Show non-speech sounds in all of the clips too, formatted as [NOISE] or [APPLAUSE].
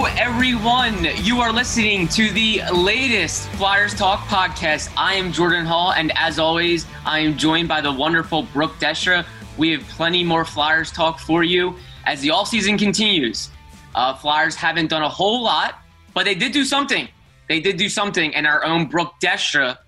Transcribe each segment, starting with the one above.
Hello, everyone. You are listening to the latest Flyers Talk podcast. I am Jordan Hall, and as always, I am joined by the wonderful Brooke Destra. We have plenty more Flyers Talk for you as the off season continues. Uh, Flyers haven't done a whole lot, but they did do something. They did do something, and our own Brooke Destra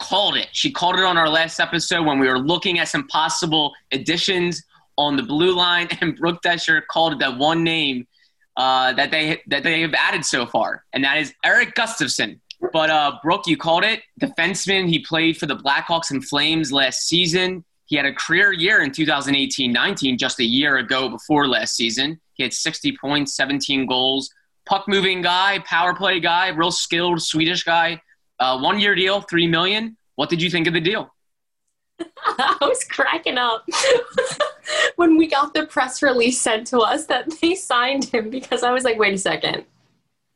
called it. She called it on our last episode when we were looking at some possible additions on the blue line, [LAUGHS] and Brooke Destra called it that one name uh, that they that they have added so far, and that is Erik Gustafsson. But uh, Brooke, you called it defenseman. He played for the Blackhawks and Flames last season. He had a career year in 2018-19, just a year ago before last season. He had 60 points, 17 goals, puck moving guy, power play guy, real skilled Swedish guy. Uh, one year deal, three million. What did you think of the deal? [LAUGHS] I was cracking up [LAUGHS] when we got the press release sent to us that they signed him because I was like, wait a second.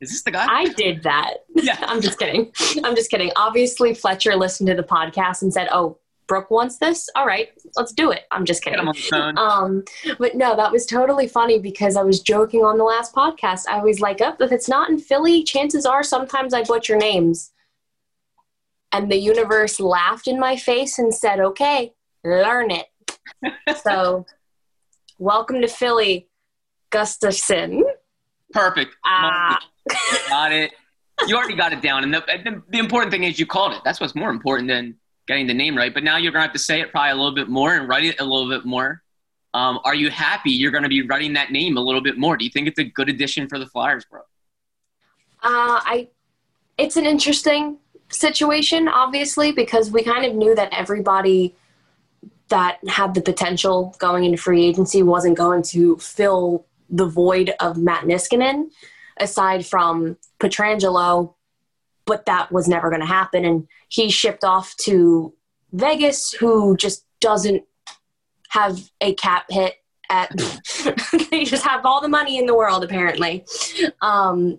Is this the guy? I did that. Yeah. [LAUGHS] I'm just kidding. I'm just kidding. Obviously, Fletcher listened to the podcast and said, oh, Brooke wants this. All right, let's do it. I'm just kidding. him on the phone. Um, but no, that was totally funny because I was joking on the last podcast. I was like, oh, if it's not in Philly, chances are sometimes I butcher names. And the universe laughed in my face and said, okay, learn it. [LAUGHS] so, welcome to Philly, Gustafsson. Perfect. Ah. got it. You already got it down, and the, the, the important thing is you called it. That's what's more important than getting the name right. But now you're gonna have to say it probably a little bit more and write it a little bit more. Um, are you happy you're going to be writing that name a little bit more? Do you think it's a good addition for the Flyers, bro? Uh, I, it's an interesting situation, obviously, because we kind of knew that everybody that had the potential going into free agency wasn't going to fill the void of Matt Niskanen, aside from Pietrangelo, but that was never going to happen. And he shipped off to Vegas, who just doesn't have a cap hit at [LAUGHS] they just have all the money in the world apparently um,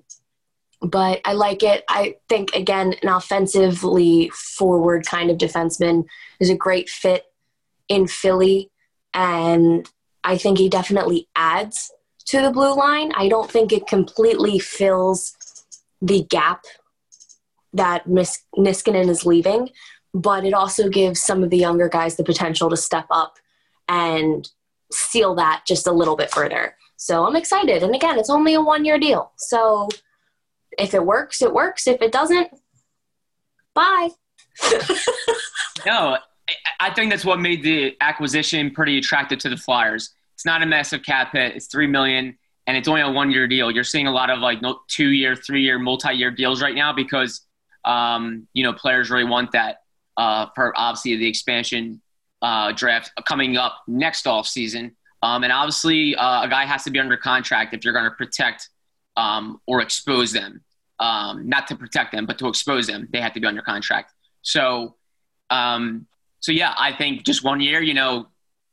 but i like it i think again an offensively forward kind of defenseman is a great fit in philly and i think he definitely adds to the blue line i don't think it completely fills the gap that Mis- niskanen is leaving but it also gives some of the younger guys the potential to step up and seal that just a little bit further. So I'm excited. And again, it's only a one year deal. So if it works, it works. If it doesn't, bye. [LAUGHS] No, I, think that's what made the acquisition pretty attractive to the Flyers. It's not a massive cap hit. It's three million, and it's only a one-year deal. You're seeing a lot of like two-year, three-year, multi-year deals right now because um, you know players really want that uh, for obviously the expansion uh, draft coming up next off season. Um, and obviously, uh, a guy has to be under contract if you're going to protect um, or expose them. Um, not to protect them, but to expose them, they have to be under contract. So, um, so yeah, I think just one year, you know,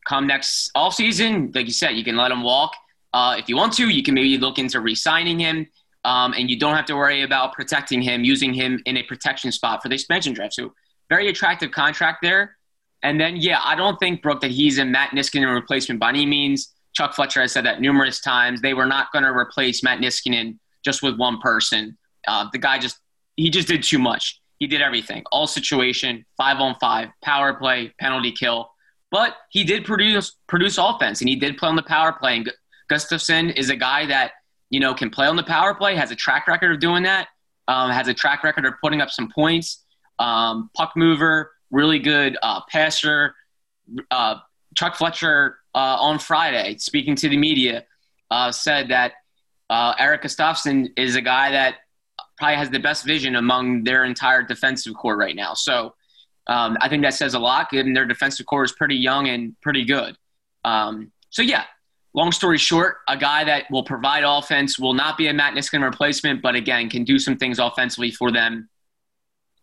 come next off season, like you said, you can let him walk. Uh, if you want to, you can maybe look into re-signing him, um, and you don't have to worry about protecting him, using him in a protection spot for the expansion draft. So, very attractive contract there. And then, yeah, I don't think, Brooke, that he's a Matt Niskanen replacement by any means. Chuck Fletcher has said that numerous times. They were not going to replace Matt Niskanen just with one person. Uh, the guy just, he just did too much. He did everything all situation, five on five, power play, penalty kill. But he did produce produce offense and he did play on the power play. And Gustafsson is a guy that you know, can play on the power play, has a track record of doing that, um, has a track record of putting up some points, um, puck mover, really good uh, passer. Uh, Chuck Fletcher uh, on Friday, speaking to the media, uh, said that uh, Erik Gustafsson is a guy that probably has the best vision among their entire defensive core right now. So um, I think that says a lot, given their defensive core is pretty young and pretty good. Um, so yeah, long story short, a guy that will provide offense will not be a Matt Niskanen replacement, but again, can do some things offensively for them.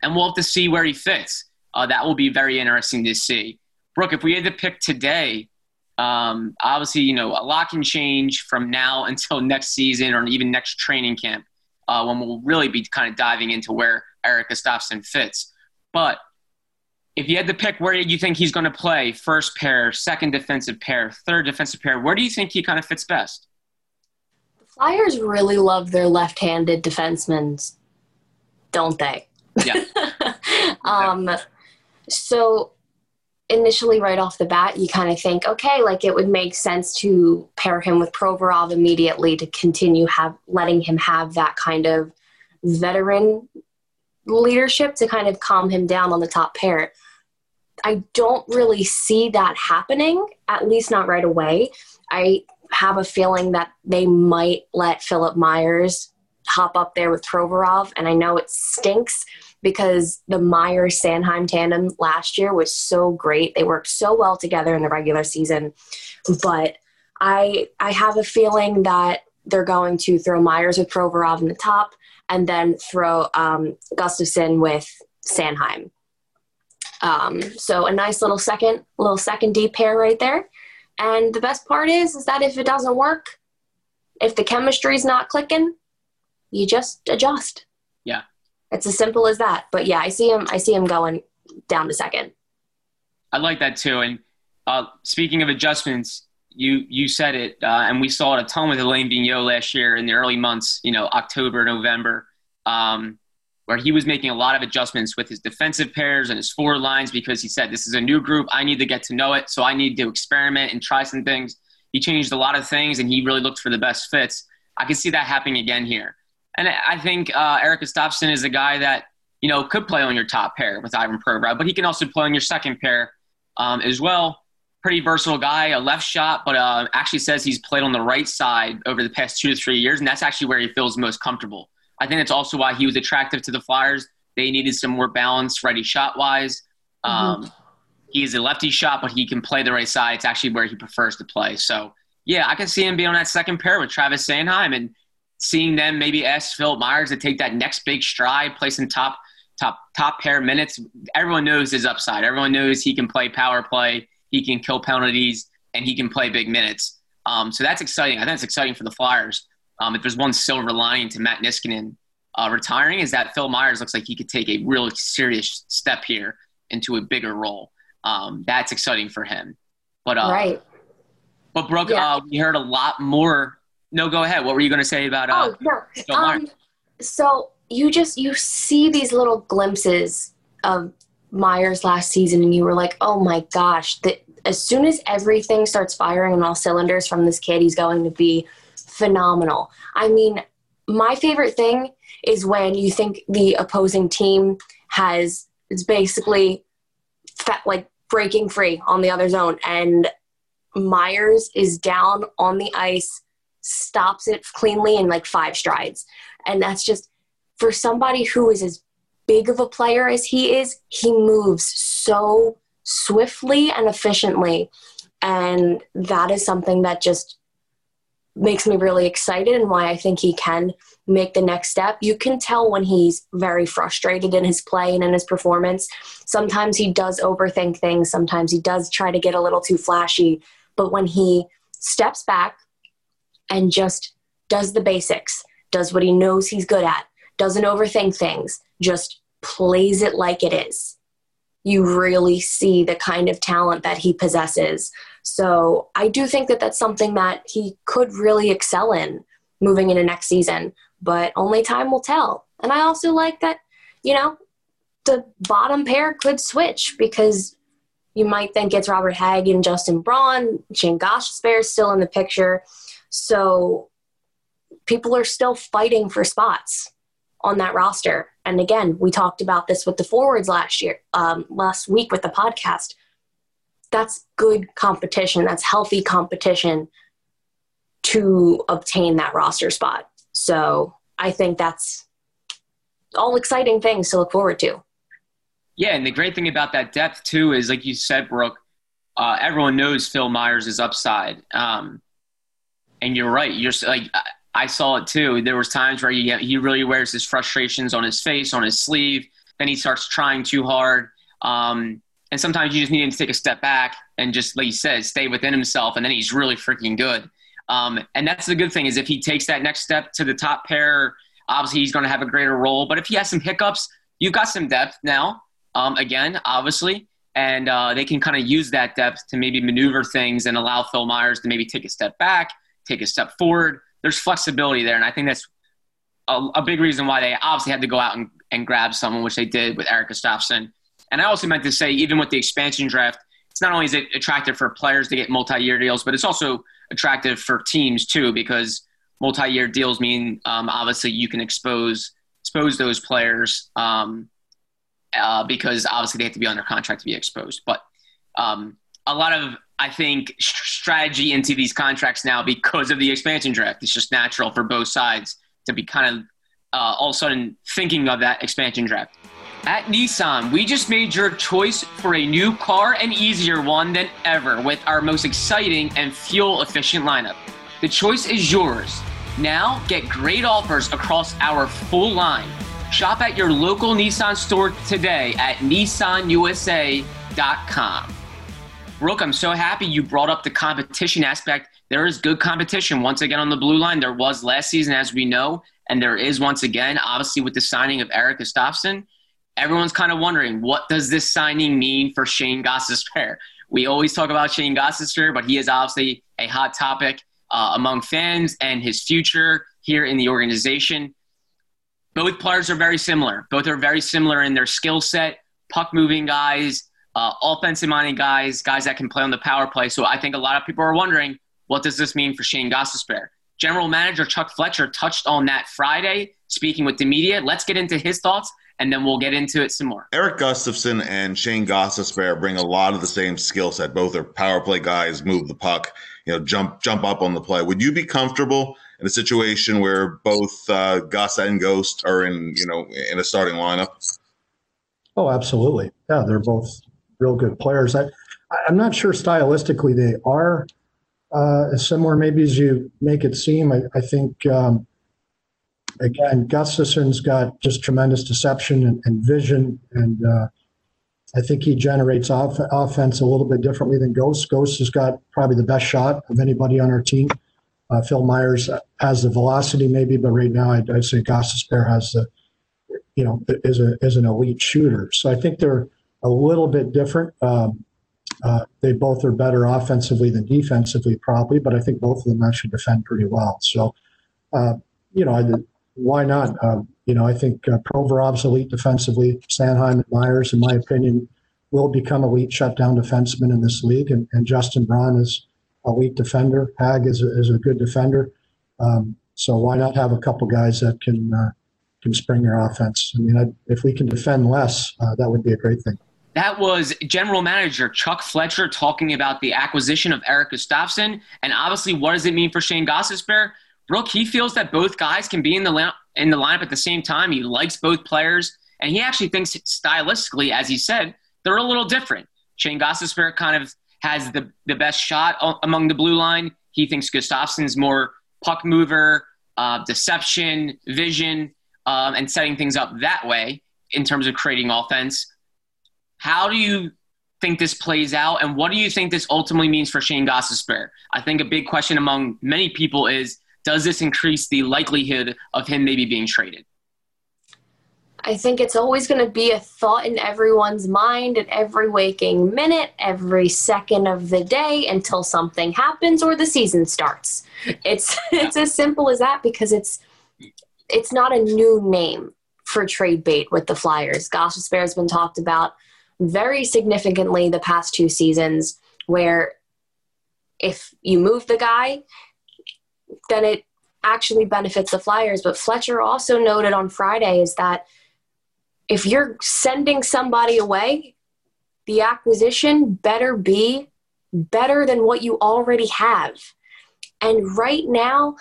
And we'll have to see where he fits. Uh, that will be very interesting to see. Brooke, if we had to pick today, um, obviously, you know, a lot can change from now [LAUGHS] until next season or even next training camp uh, when we'll really be kind of diving into where Erik Gustafsson fits. But if you had to pick where you think he's going to play, first pair, second defensive pair, third defensive pair, where do you think he kind of fits best? The Flyers really love their left-handed defensemen, don't they? Yeah. [LAUGHS] um, so initially, right off the bat, you kind of think, okay, like it would make sense to pair him with Provorov immediately to continue have letting him have that kind of veteran leadership to kind of calm him down on the top pair. I don't really see that happening, at least not right away. I have a feeling that they might let Philip Myers hop up there with Provorov, and I know it stinks because the Myers Sanheim tandem last year was so great. They worked so well together in the regular season, but I I have a feeling that they're going to throw Myers with Provorov in the top, and then throw um, Gustafsson with Sanheim. Um, so a nice little second, little second deep pair right there. And the best part is, is that if it doesn't work, if the chemistry's not clicking, you just adjust. Yeah. It's as simple as that. But yeah, I see him. I see him going down to second. I like that too. And uh, speaking of adjustments, you you said it, uh, and we saw it a ton with Alain Vigneault last year in the early months. You know, October, November. Um, where he was making a lot of adjustments with his defensive pairs and his forward lines because he said, This is a new group. I need to get to know it. So I need to experiment and try some things. He changed a lot of things and he really looked for the best fits. I can see that happening again here. And I think uh, Erik Gustafsson is a guy that, you know, could play on your top pair with Ivan Provorov, but he can also play on your second pair um, as well. Pretty versatile guy, a left shot, but uh, actually says he's played on the right side over the past two to three years, and that's actually where he feels most comfortable. I think that's also why he was attractive to the Flyers. They needed some more balance, righty shot wise. Mm-hmm. Um, he is a lefty shot, but he can play the right side. It's actually where he prefers to play. So, yeah, I can see him being on that second pair with Travis Sanheim and seeing them maybe ask Philip Myers to take that next big stride, play some top top top pair minutes. Everyone knows his upside. Everyone knows he can play power play, he can kill penalties, and he can play big minutes. Um, so that's exciting. I think it's exciting for the Flyers. Um, if there's one silver lining to Matt Niskanen uh, retiring, is that Phil Myers looks like he could take a really serious step here into a bigger role. Um, that's exciting for him. But uh, right. But Brooke, yeah. uh, we heard a lot more. No, go ahead. What were you going to say about? Uh, oh no. Um, so you just you see these little glimpses of Myers last season, and you were like, oh my gosh! That as soon as everything starts firing on all cylinders from this kid, he's going to be phenomenal. I mean, my favorite thing is when you think the opposing team has it's basically like breaking free on the other zone and Myers is down on the ice, stops it cleanly in like five strides. And that's just for somebody who is as big of a player as he is, he moves so swiftly and efficiently. And that is something that just makes me really excited and why I think he can make the next step. You can tell when he's very frustrated in his play and in his performance. Sometimes he does overthink things, sometimes he does try to get a little too flashy, but when he steps back and just does the basics, does what he knows he's good at, doesn't overthink things, just plays it like it is. You really see the kind of talent that he possesses so I do think that that's something that he could really excel in moving into next season, but only time will tell. And I also like that, you know, the bottom pair could switch because you might think it's Robert Hagg, and Justin Braun, Shane Gostisbehere is still in the picture. So people are still fighting for spots on that roster. And again, we talked about this with the forwards last year, um, last week with the podcast. That's good competition. That's healthy competition to obtain that roster spot. So I think that's all exciting things to look forward to. Yeah, and the great thing about that depth too is, like you said, Brooke, uh, everyone knows Phil Myers is upside. Um, and you're right. You're like I saw it too. There was times where he he really wears his frustrations on his face, on his sleeve. Then he starts trying too hard. Um, and sometimes you just need him to take a step back and just, like you said, stay within himself. And then he's really freaking good. Um, and that's the good thing is if he takes that next step to the top pair, obviously he's going to have a greater role. But if he has some hiccups, you've got some depth now. Um, again, obviously, and uh, they can kind of use that depth to maybe maneuver things and allow Phil Myers to maybe take a step back, take a step forward. There's flexibility there, and I think that's a, a big reason why they obviously had to go out and, and grab someone, which they did with Erik Gustafsson. And I also meant to say, even with the expansion draft, it's not only is it attractive for players to get multi-year deals, but it's also attractive for teams too, because multi-year deals mean um, obviously you can expose expose those players um, uh, because obviously they have to be under contract to be exposed. But um, a lot of I think strategy into these contracts now because of the expansion draft. It's just natural for both sides to be kind of uh, all of a sudden thinking of that expansion draft. At Nissan, we just made your choice for a new car an easier one than ever with our most exciting and fuel efficient lineup. The choice is yours. Now get great offers across our full line. Shop at your local Nissan store today at nissanusa.com. Brooke, I'm so happy you brought up the competition aspect. There is good competition once again on the blue line. There was last season, as we know, and there is once again, obviously, with the signing of Erik Gustafsson everyone's kind of wondering what does this signing mean for Shane Gostisbehere? We always talk about Shane Gostisbehere, but he is obviously a hot topic uh, among fans and his future here in the organization. Both players are very similar. Both are very similar in their skill set, puck moving guys, uh, offensive minded guys, guys that can play on the power play. So I think a lot of people are wondering what does this mean for Shane Gostisbehere? General Manager Chuck Fletcher touched on that Friday, speaking with the media. Let's get into his thoughts and then we'll get into it some more. Erik Gustafsson and Shane Gostisbehere bring a lot of the same skill set. Both are power play guys, move the puck, you know, jump jump up on the play. Would you be comfortable in a situation where both uh, Gus and Ghost are in, you know, in a starting lineup? Oh, absolutely. Yeah, they're both real good players. I, I'm not sure stylistically they are uh, as similar, maybe as you make it seem. I, I think. Um, again, Gustafsson's got just tremendous deception and, and vision, and uh, I think he generates off, offense a little bit differently than Ghost. Ghost has got probably the best shot of anybody on our team. Uh, Phil Myers has the velocity, maybe, but right now I'd, I'd say Gostisbehere has the, you know, is a is an elite shooter. So I think they're a little bit different. Um, uh, they both are better offensively than defensively, probably, but I think both of them actually defend pretty well. So, uh, you know, why not? Um, you know, I think uh, Provorov's elite defensively. Sanheim and Myers, in my opinion, will become elite shutdown defensemen in this league. And, and Justin Braun is elite defender. Hägg is a, is a good defender. Um, so why not have a couple guys that can uh, can spring your offense? I mean, I, if we can defend less, uh, that would be a great thing. That was General Manager Chuck Fletcher talking about the acquisition of Erik Gustafsson. and obviously, what does it mean for Shane Gostisbehere? Brooke, he feels that both guys can be in the in the lineup at the same time. He likes both players, and he actually thinks stylistically, as he said, they're a little different. Shane Gostisbehere kind of has the the best shot among the blue line. He thinks Gustafsson's more puck mover, uh, deception, vision, um, and setting things up that way in terms of creating offense. How do you think this plays out, and what do you think this ultimately means for Shane Gostisbehere? I think a big question among many people is does this increase the likelihood of him maybe being traded? I think it's always going to be a thought in everyone's mind at every waking minute, every second of the day until something happens or the season starts. It's [LAUGHS] it's as simple as that because it's it's not a new name for trade bait with the Flyers. Gostisbehere has been talked about very significantly the past two seasons where if you move the guy, then it actually benefits the Flyers. But Fletcher also noted on Friday is that if you're sending somebody away, the acquisition better be better than what you already have. And right now,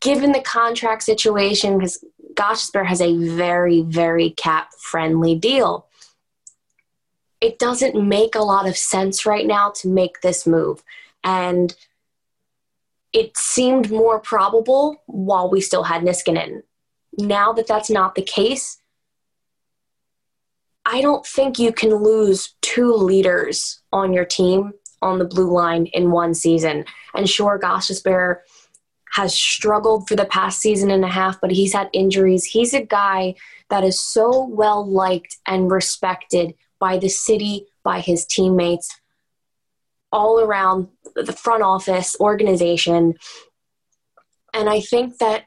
given the contract situation, because Gostisbehere has a very, very cap friendly deal, it doesn't make a lot of sense right now to make this move. And it seemed more probable while we still had Niskanen. Now that that's not the case, I don't think you can lose two leaders on your team on the blue line in one season. And sure, Gostisbehere has struggled for the past season and a half, but he's had injuries. He's a guy that is so well liked and respected by the city, by his teammates, all around the front office, organization. And I think that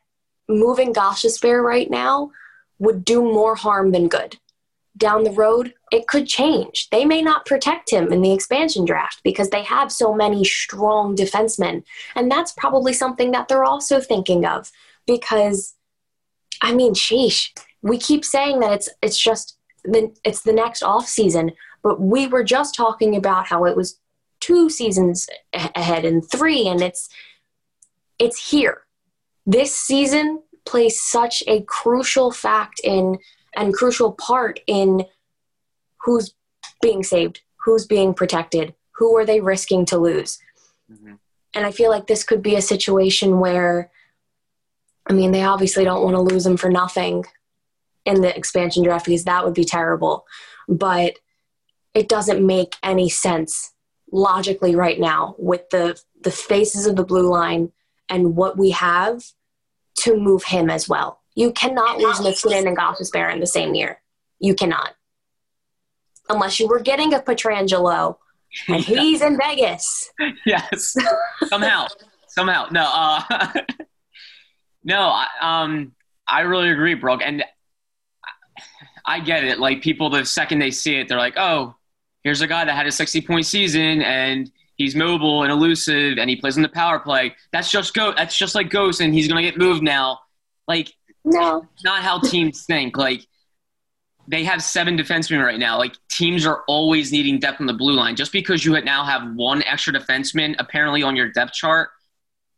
moving Gostisbehere right now would do more harm than good down the road, it could change. They may not protect him in the expansion draft because they have so many strong defensemen. And that's probably something that they're also thinking of because, I mean, sheesh, we keep saying that it's, it's just the, it's the next off season, but we were just talking about how it was two seasons ahead and three, and it's, it's here. This season plays such a crucial fact in and crucial part in who's being saved, who's being protected, who are they risking to lose. Mm-hmm. And I feel like this could be a situation where, I mean, they obviously don't want to lose him for nothing in the expansion draft because that would be terrible. But it doesn't make any sense logically right now with the the faces of the blue line and what we have to move him as well. You cannot lose Niskanen and Gostisbehere in the same year. You cannot. Unless you were getting a Pietrangelo and [LAUGHS] he's in Vegas. Yes. Somehow. Somehow. No, uh, [LAUGHS] no, I, um, I really agree, Brooke. And I get it. Like people, the second they see it, they're like, oh, here's a guy that had a 60 point season and he's mobile and elusive and he plays in the power play. That's just go. That's just like Ghost and he's going to get moved now. Like no. Not how teams think. Like they have seven defensemen right now. Like teams are always needing depth on the blue line. Just because you now have one extra defenseman apparently on your depth chart,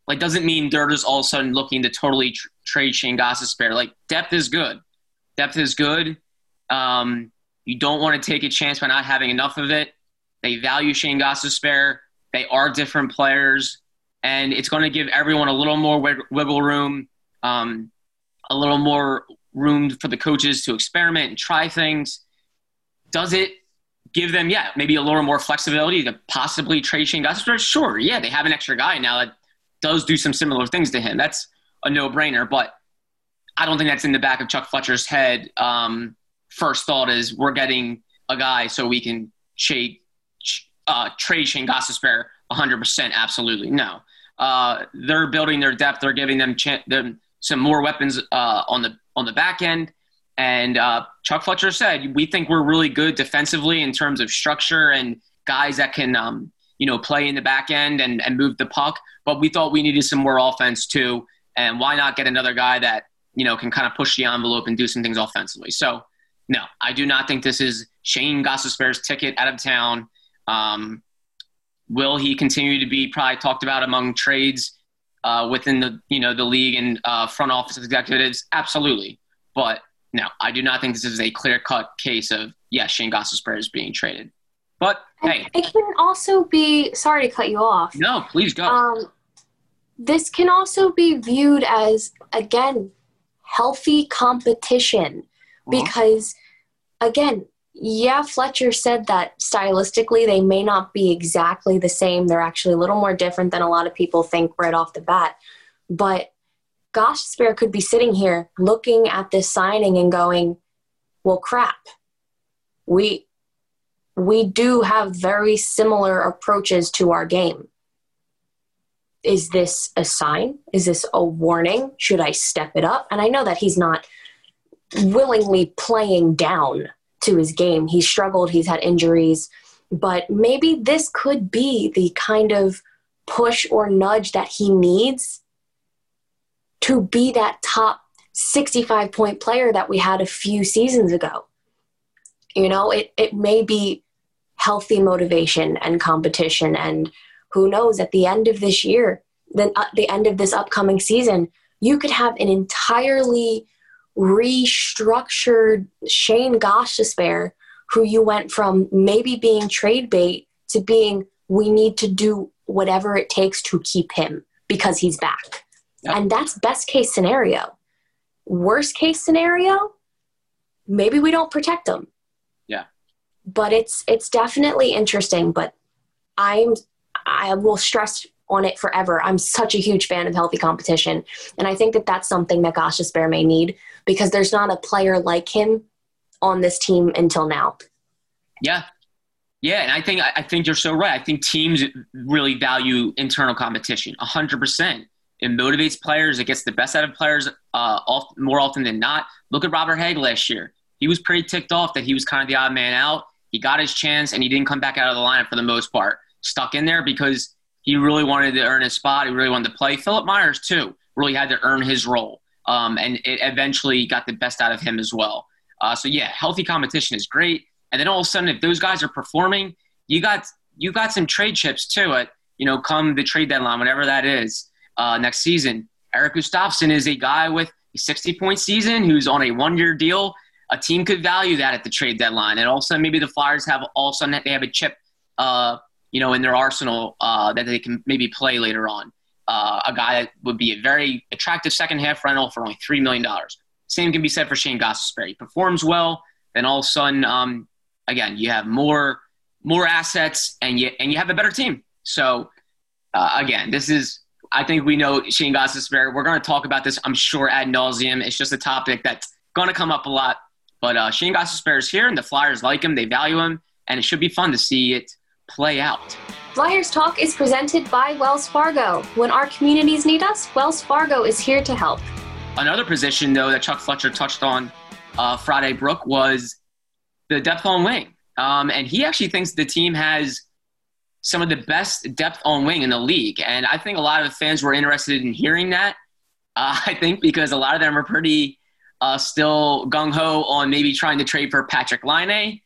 like doesn't mean they're just all of a sudden looking to totally tr- trade Shane Gostisbehere. Like depth is good. Depth is good. Um, you don't want to take a chance by not having enough of it. They value Shane Gostisbehere. They are different players, and it's going to give everyone a little more wiggle room. Um, a little more room for the coaches to experiment and try things? Does it give them, yeah, maybe a little more flexibility to possibly trade Shane Gostisbehere? Sure, yeah, they have an extra guy now that does do some similar things to him. That's a no-brainer, but I don't think that's in the back of Chuck Fletcher's head. Um, first thought is we're getting a guy so we can trade uh, trade Shane Gostisbehere 100%. Absolutely, no. Uh, they're building their depth. They're giving them, ch- them some more weapons uh, on the on the back end. And uh, Chuck Fletcher said, we think we're really good defensively in terms of structure and guys that can, um, you know, play in the back end and, and move the puck. But we thought we needed some more offense too. And why not get another guy that, you know, can kind of push the envelope and do some things offensively? So, no, I do not think this is Shane Gostisbehere's ticket out of town. Um, will he continue to be probably talked about among trades? uh, within the you know the league and uh, front office executives? Absolutely, but no, I do not think this is a clear cut case of yes, Shane Gostisbehere is being traded. But hey, it can also be. Sorry to cut you off. No, please go. Um, this can also be viewed as again healthy competition. Because again yeah, Fletcher said that stylistically they may not be exactly the same. They're actually a little more different than a lot of people think right off the bat. But Gostisbehere could be sitting here looking at this signing and going, well, crap. We, we do have very similar approaches to our game. Is this a sign? Is this a warning? Should I step it up? And I know that he's not willingly playing down to his game. He's struggled, he's had injuries, but maybe this could be the kind of push or nudge that he needs to be that top 65 point player that we had a few seasons ago. You know, it, it may be healthy motivation and competition. And who knows, at the end of this year, then at the end of this upcoming season, you could have an entirely restructured Shane Gostisbehere, who you went from maybe being trade bait to being we need to do whatever it takes to keep him because he's back. Yep. And that's best case scenario. Worst case scenario, maybe we don't protect him. Yeah. But it's it's definitely interesting, but I'm I will stress on it forever. I'm such a huge fan of healthy competition. And I think that that's something that Gostisbehere may need because there's not a player like him on this team until now. Yeah. Yeah, and I think I think you're so right. I think teams really value internal competition, hundred percent. It motivates players. It gets the best out of players uh, often, more often than not. Look at Robert Hägg last year. He was pretty ticked off that he was kind of the odd man out. He got his chance, and he didn't come back out of the lineup for the most part. Stuck in there because he really wanted to earn his spot. He really wanted to play. Philip Myers, too, really had to earn his role. Um, and it eventually got the best out of him as well. Uh, so, yeah, healthy competition is great. And then all of a sudden, if those guys are performing, you got you got some trade chips too. At you know, come the trade deadline, whatever that is, uh, next season. Erik Gustafsson is a guy with a 60 point season who's on a one year deal. A team could value that at the trade deadline, and also maybe the Flyers have all of a sudden they have a chip uh, you know, in their arsenal uh, that they can maybe play later on. Uh, a guy that would be a very attractive second half rental for only $3 million. Same can be said for Shane Gostisbehere. He performs well, then all of a sudden, um, again, you have more more assets and you, and you have a better team. So, uh, again, this is, I think we know Shane Gostisbehere. We're going to talk about this, I'm sure, ad nauseum. It's just a topic that's going to come up a lot. But uh, Shane Gostisbehere is here, and the Flyers like him. They value him, and it should be fun to see it play out. Flyers Talk is presented by Wells Fargo. When our communities need us, Wells Fargo is here to help. Another position, though, that Chuck Fletcher touched on uh, Friday, Brooke, was the depth on wing. Um, and he actually thinks the team has some of the best depth on wing in the league. And I think a lot of fans were interested in hearing that. Uh, [LAUGHS] I think because a lot of them are pretty uh, still gung ho on maybe trying to trade for Patrik Laine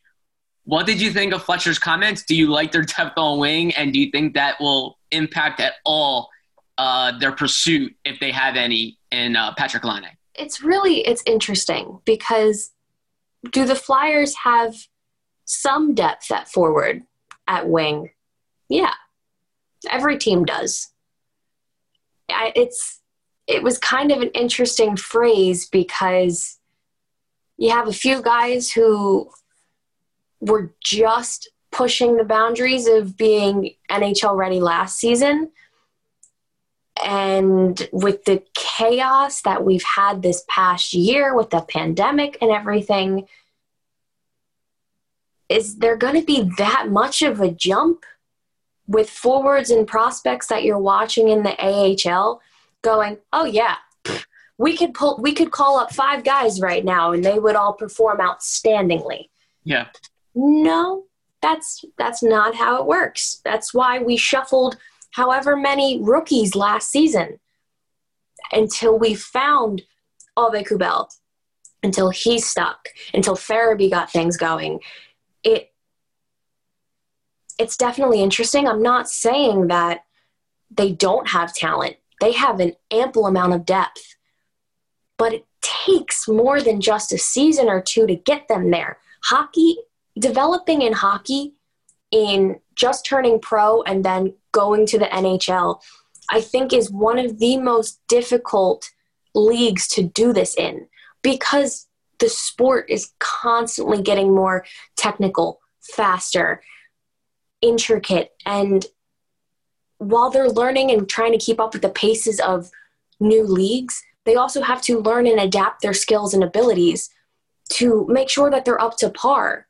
what did you think of Fletcher's comments? Do you like their depth on wing, and do you think that will impact at all uh, their pursuit, if they have any, in uh, Patrik Laine? It's really it's interesting because do the Flyers have some depth at forward at wing? Yeah, every team does. I, it's it was kind of an interesting phrase because you have a few guys who were just pushing the boundaries of being NHL ready last season. And with the chaos that we've had this past year with the pandemic and everything, is there going to be that much of a jump with forwards and prospects that you're watching in the AHL going, oh, yeah, we could pull, we could call up five guys right now and they would all perform outstandingly. Yeah. No, that's that's not how it works. That's why we shuffled however many rookies last season until we found Aube-Kubel, until he stuck, until Farabee got things going. It it's definitely interesting. I'm not saying that they don't have talent. They have an ample amount of depth. But it takes more than just a season or two to get them there. Hockey developing in hockey in just turning pro and then going to the NHL, I think is one of the most difficult leagues to do this in because the sport is constantly getting more technical, faster, intricate, and while they're learning and trying to keep up with the paces of new leagues, they also have to learn and adapt their skills and abilities to make sure that they're up to par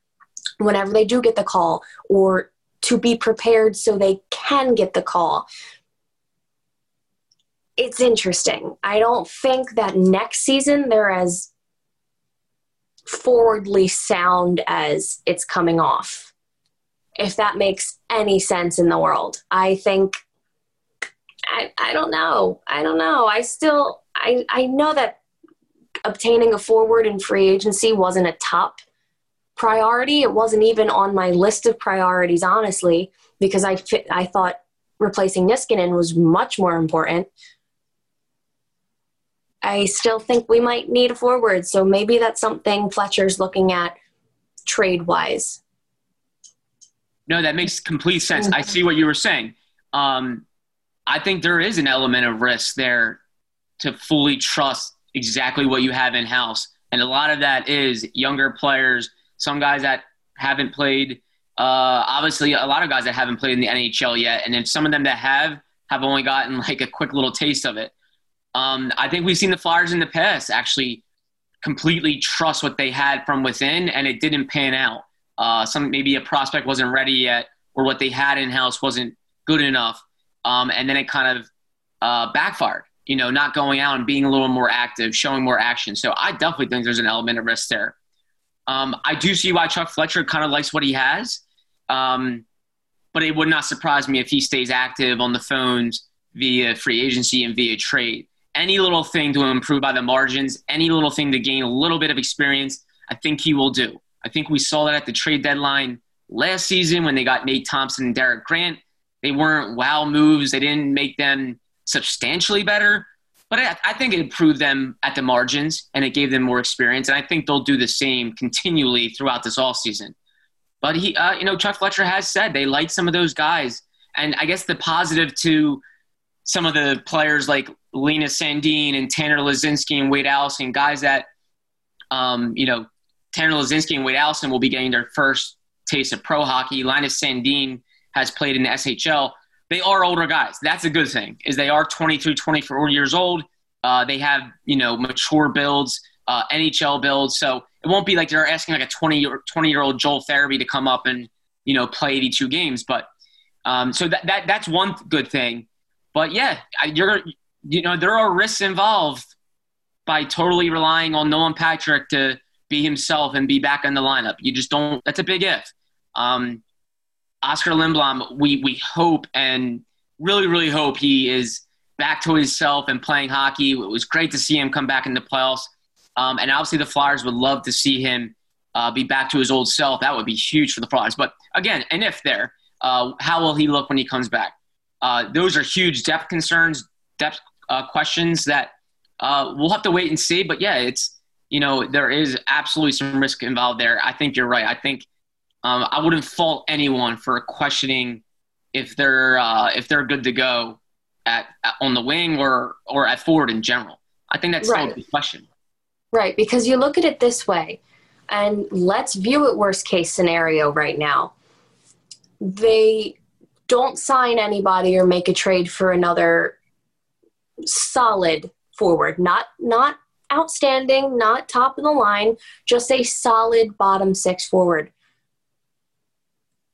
whenever they do get the call or to be prepared so they can get the call. It's interesting. I don't think that next season they're as forwardly sound as it's coming off. If that makes any sense in the world. I think I, I don't know. I don't know. I still I I know that obtaining a forward in free agency wasn't a top priority. It wasn't even on my list of priorities, honestly, because I I thought replacing Niskanen was much more important. I still think we might need a forward, so maybe that's something Fletcher's looking at trade wise. No, that makes complete sense. I see what you were saying. Um, I think there is an element of risk there to fully trust exactly what you have in house. And a lot of that is younger players, some guys that haven't played, uh, obviously, a lot of guys that haven't played in the NHL yet. And then some of them that have, have only gotten [LAUGHS] like a quick little taste of it. Um, I think we've seen the Flyers in the past actually completely trust what they had from within, and it didn't pan out. Uh, some maybe a prospect wasn't ready yet, or what they had in house wasn't good enough, um, and then it kind of uh, backfired. You know, not going out and being a little more active, showing more action. So I definitely think there's an element of risk there. Um, I do see why Chuck Fletcher kind of likes what he has, um, but it would not surprise me if he stays active on the phones via free agency and via trade. Any little thing to improve by the margins, any little thing to gain a little bit of experience, I think he will do. I think we saw that at the trade deadline last season when they got Nate Thompson and Derek Grant. They weren't wow moves. They didn't make them substantially better, but I, I, think it improved them at the margins and it gave them more experience. And I think they'll do the same continually throughout this all season. But he, uh, you know, Chuck Fletcher has said they like some of those guys, and I guess the positive to some of the players like Linus Sandin and Tanner Laczynski and Wade Allison, guys that, um, you know, Tanner Laczynski and Wade Allison will be getting their first taste of pro hockey. Linus Sandin has played in the SHL. They are older guys. That's a good thing. Is they are 23, 24 years old. Uh, they have you know mature builds, uh, NHL builds. So it won't be like they're asking like a 20 year 20 year old Joel Farabee to come up and you know play 82 games. But um, so that, that that's one good thing. But yeah, you're you know there are risks involved by totally relying on Nolan Patrick to be himself and be back in the lineup. You just don't. That's a big if. Um, Oskar Lindblom, we we hope and really really hope he is back to himself and playing hockey. It was great to see him come back in the playoffs, um, and obviously the Flyers would love to see him uh, be back to his old self. That would be huge for the Flyers. But again, and if there, uh, how will he look when he comes back? Uh, those are huge depth concerns, depth uh, questions that uh, we'll have to wait and see. But yeah, it's you know, there is absolutely some risk involved there. I think you're right. I think um, I wouldn't fault anyone for questioning if they're uh, if they're good to go at, at, on the wing or or at forward in general. I think that's right. still a question. Right, because you look at it this way, and let's view it worst case scenario right now. They don't sign anybody or make a trade for another solid forward, not not outstanding, not top of the line, just a solid bottom six forward.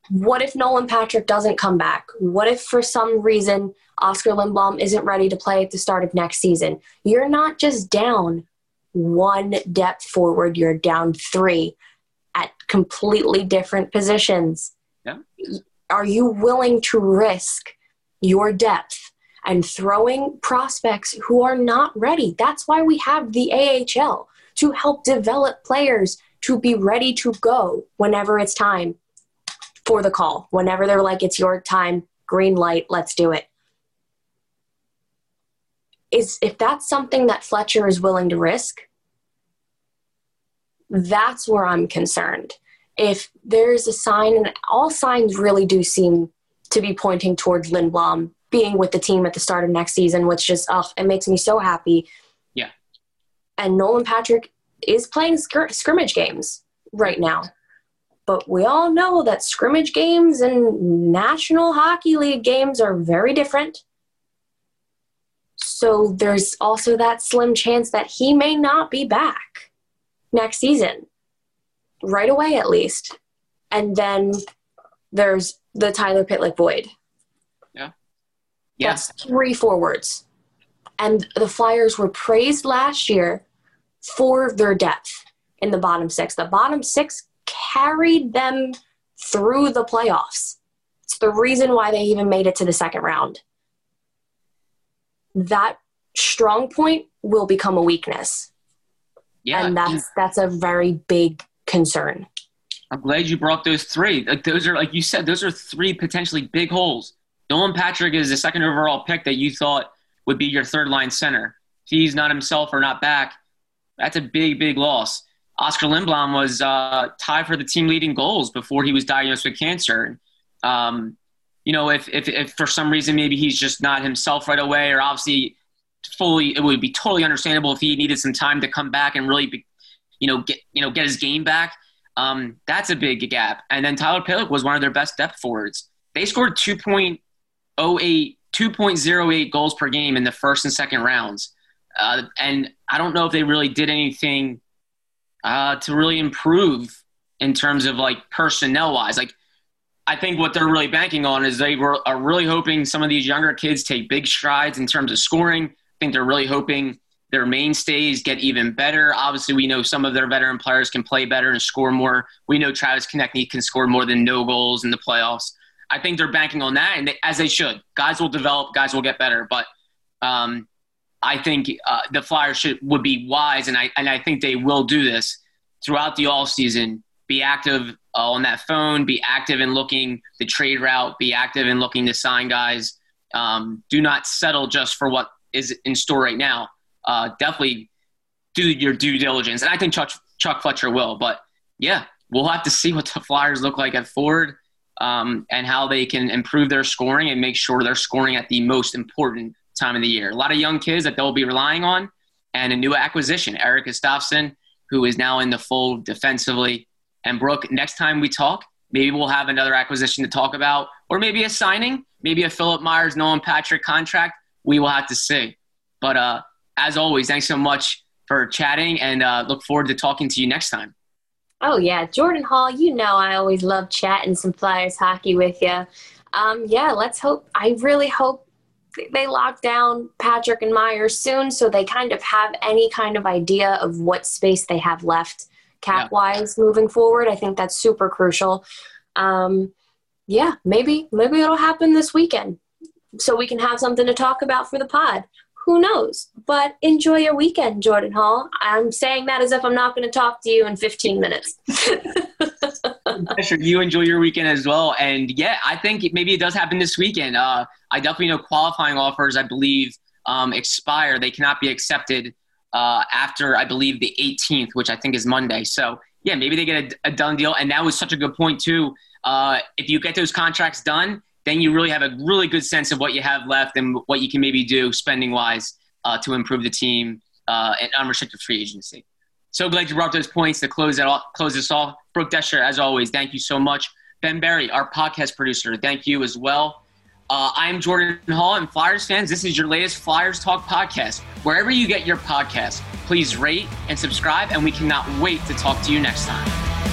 What if Nolan Patrick doesn't come back? What if for some reason Oskar Lindblom isn't ready to play at the start of next season? You're not just down one depth forward, you're down three at completely different positions. Yeah. Are you willing to risk your depth and throwing prospects who are not ready. That's why we have the AHL to help develop players to be ready to go whenever it's time for the call. Whenever they're like, it's your time, green light, let's do it. Is if that's something that Fletcher is willing to risk, that's where I'm concerned. If there's a sign, and all signs really do seem to be pointing towards Lindblom being with the team at the start of next season, which just oh, it makes me so happy. Yeah. And Nolan Patrick is playing scr- scrimmage games right now. But we all know that scrimmage games and National Hockey League games are very different. So there's also that slim chance that he may not be back next season, right away at least. And then there's the Tyler Pitlick void Yeah. Yes. That's three forwards. And the Flyers were praised last year for their depth in the bottom six. The bottom six carried them through the playoffs. It's the reason why they even made it to the second round. that strong point will become a weakness. Yeah, and that's that's a very big concern. I'm glad you brought those three. Like those are like you said, those are three potentially big holes. Nolan Patrick is the second overall pick that you thought would be your third line center. If he's not himself or not back, that's a big, big loss. Oskar Lindblom was uh, tied for the team leading goals before he was diagnosed with cancer. Um, you know, if, if, if for some reason maybe he's just not himself right away, or obviously fully, it would be totally understandable if he needed some time to come back and really, be, you know, get you know get his game back. Um, that's a big gap. And then Tyler Pitlick was one of their best depth forwards. They scored 2.08, 2.08 goals per game in the first and second rounds. Uh, and I don't know if they really did anything uh, to really improve in terms of like personnel wise. Like, I think what they're really banking on is they were are really hoping some of these younger kids take big strides in terms of scoring. I think they're really hoping their mainstays get even better. Obviously, we know some of their veteran players can play better and score more. We know Travis Konecny can score more than no goals in the playoffs. I think they're banking on that, and they, as they should. Guys will develop, guys will get better, but um, I think uh, the Flyers should would be wise, and I and I think they will do this throughout the all season. Be active uh, on that phone. Be active in looking the trade route. Be active in looking to sign guys. Um, do not settle just for what is in store right now. Uh, definitely do your due diligence, and I think Chuck Chuck Fletcher will. But yeah, we'll have to see what the Flyers look like at Ford um, and how they can improve their scoring and make sure they're scoring at the most important time of the year. A lot of young kids that they'll be relying on, and a new acquisition, Erik Gustafsson, who is now in the fold defensively. And Brooke, next time we talk, maybe we'll have another acquisition to talk about, or maybe a signing, maybe a Philippe Myers, Nolan Patrick contract. We will have to see. But uh, as always, thanks so much for chatting, and uh, look forward to talking to you next time. Oh yeah, Jordan Hall. You know I always love chatting some Flyers hockey with you. Um, yeah, let's hope. I really hope they lock down Patrick and Myers soon so they kind of have any kind of idea of what space they have left cap wise yeah. moving forward. I think that's super crucial. Um, yeah, maybe maybe it'll happen this weekend so we can have something to talk about for the pod. Who knows? But enjoy your weekend, Jordan Hall. I'm saying that as if I'm not going to talk to you in 15 minutes. [LAUGHS] sure, you enjoy your weekend as well. And yeah, I think maybe it does happen this weekend. Uh, I definitely know qualifying offers, I believe, um, expire. They cannot be accepted uh, after, I believe, the 18th, which I think is Monday. So yeah, maybe they get a, a done deal. And that was such a good point, too. Uh, if you get those contracts done, then you really have a really good sense of what you have left and what you can maybe do spending wise uh, to improve the team uh, and unrestricted free agency. So glad you brought those points to close off, close this off. Brooke Destra, as always, thank you so much. Ben Berry, our podcast producer, thank you as well. Uh, I'm Jordan Hall, and Flyers fans, this is your latest Flyers Talk podcast. Wherever you get your podcast, please rate and subscribe, and we cannot wait to talk to you next time.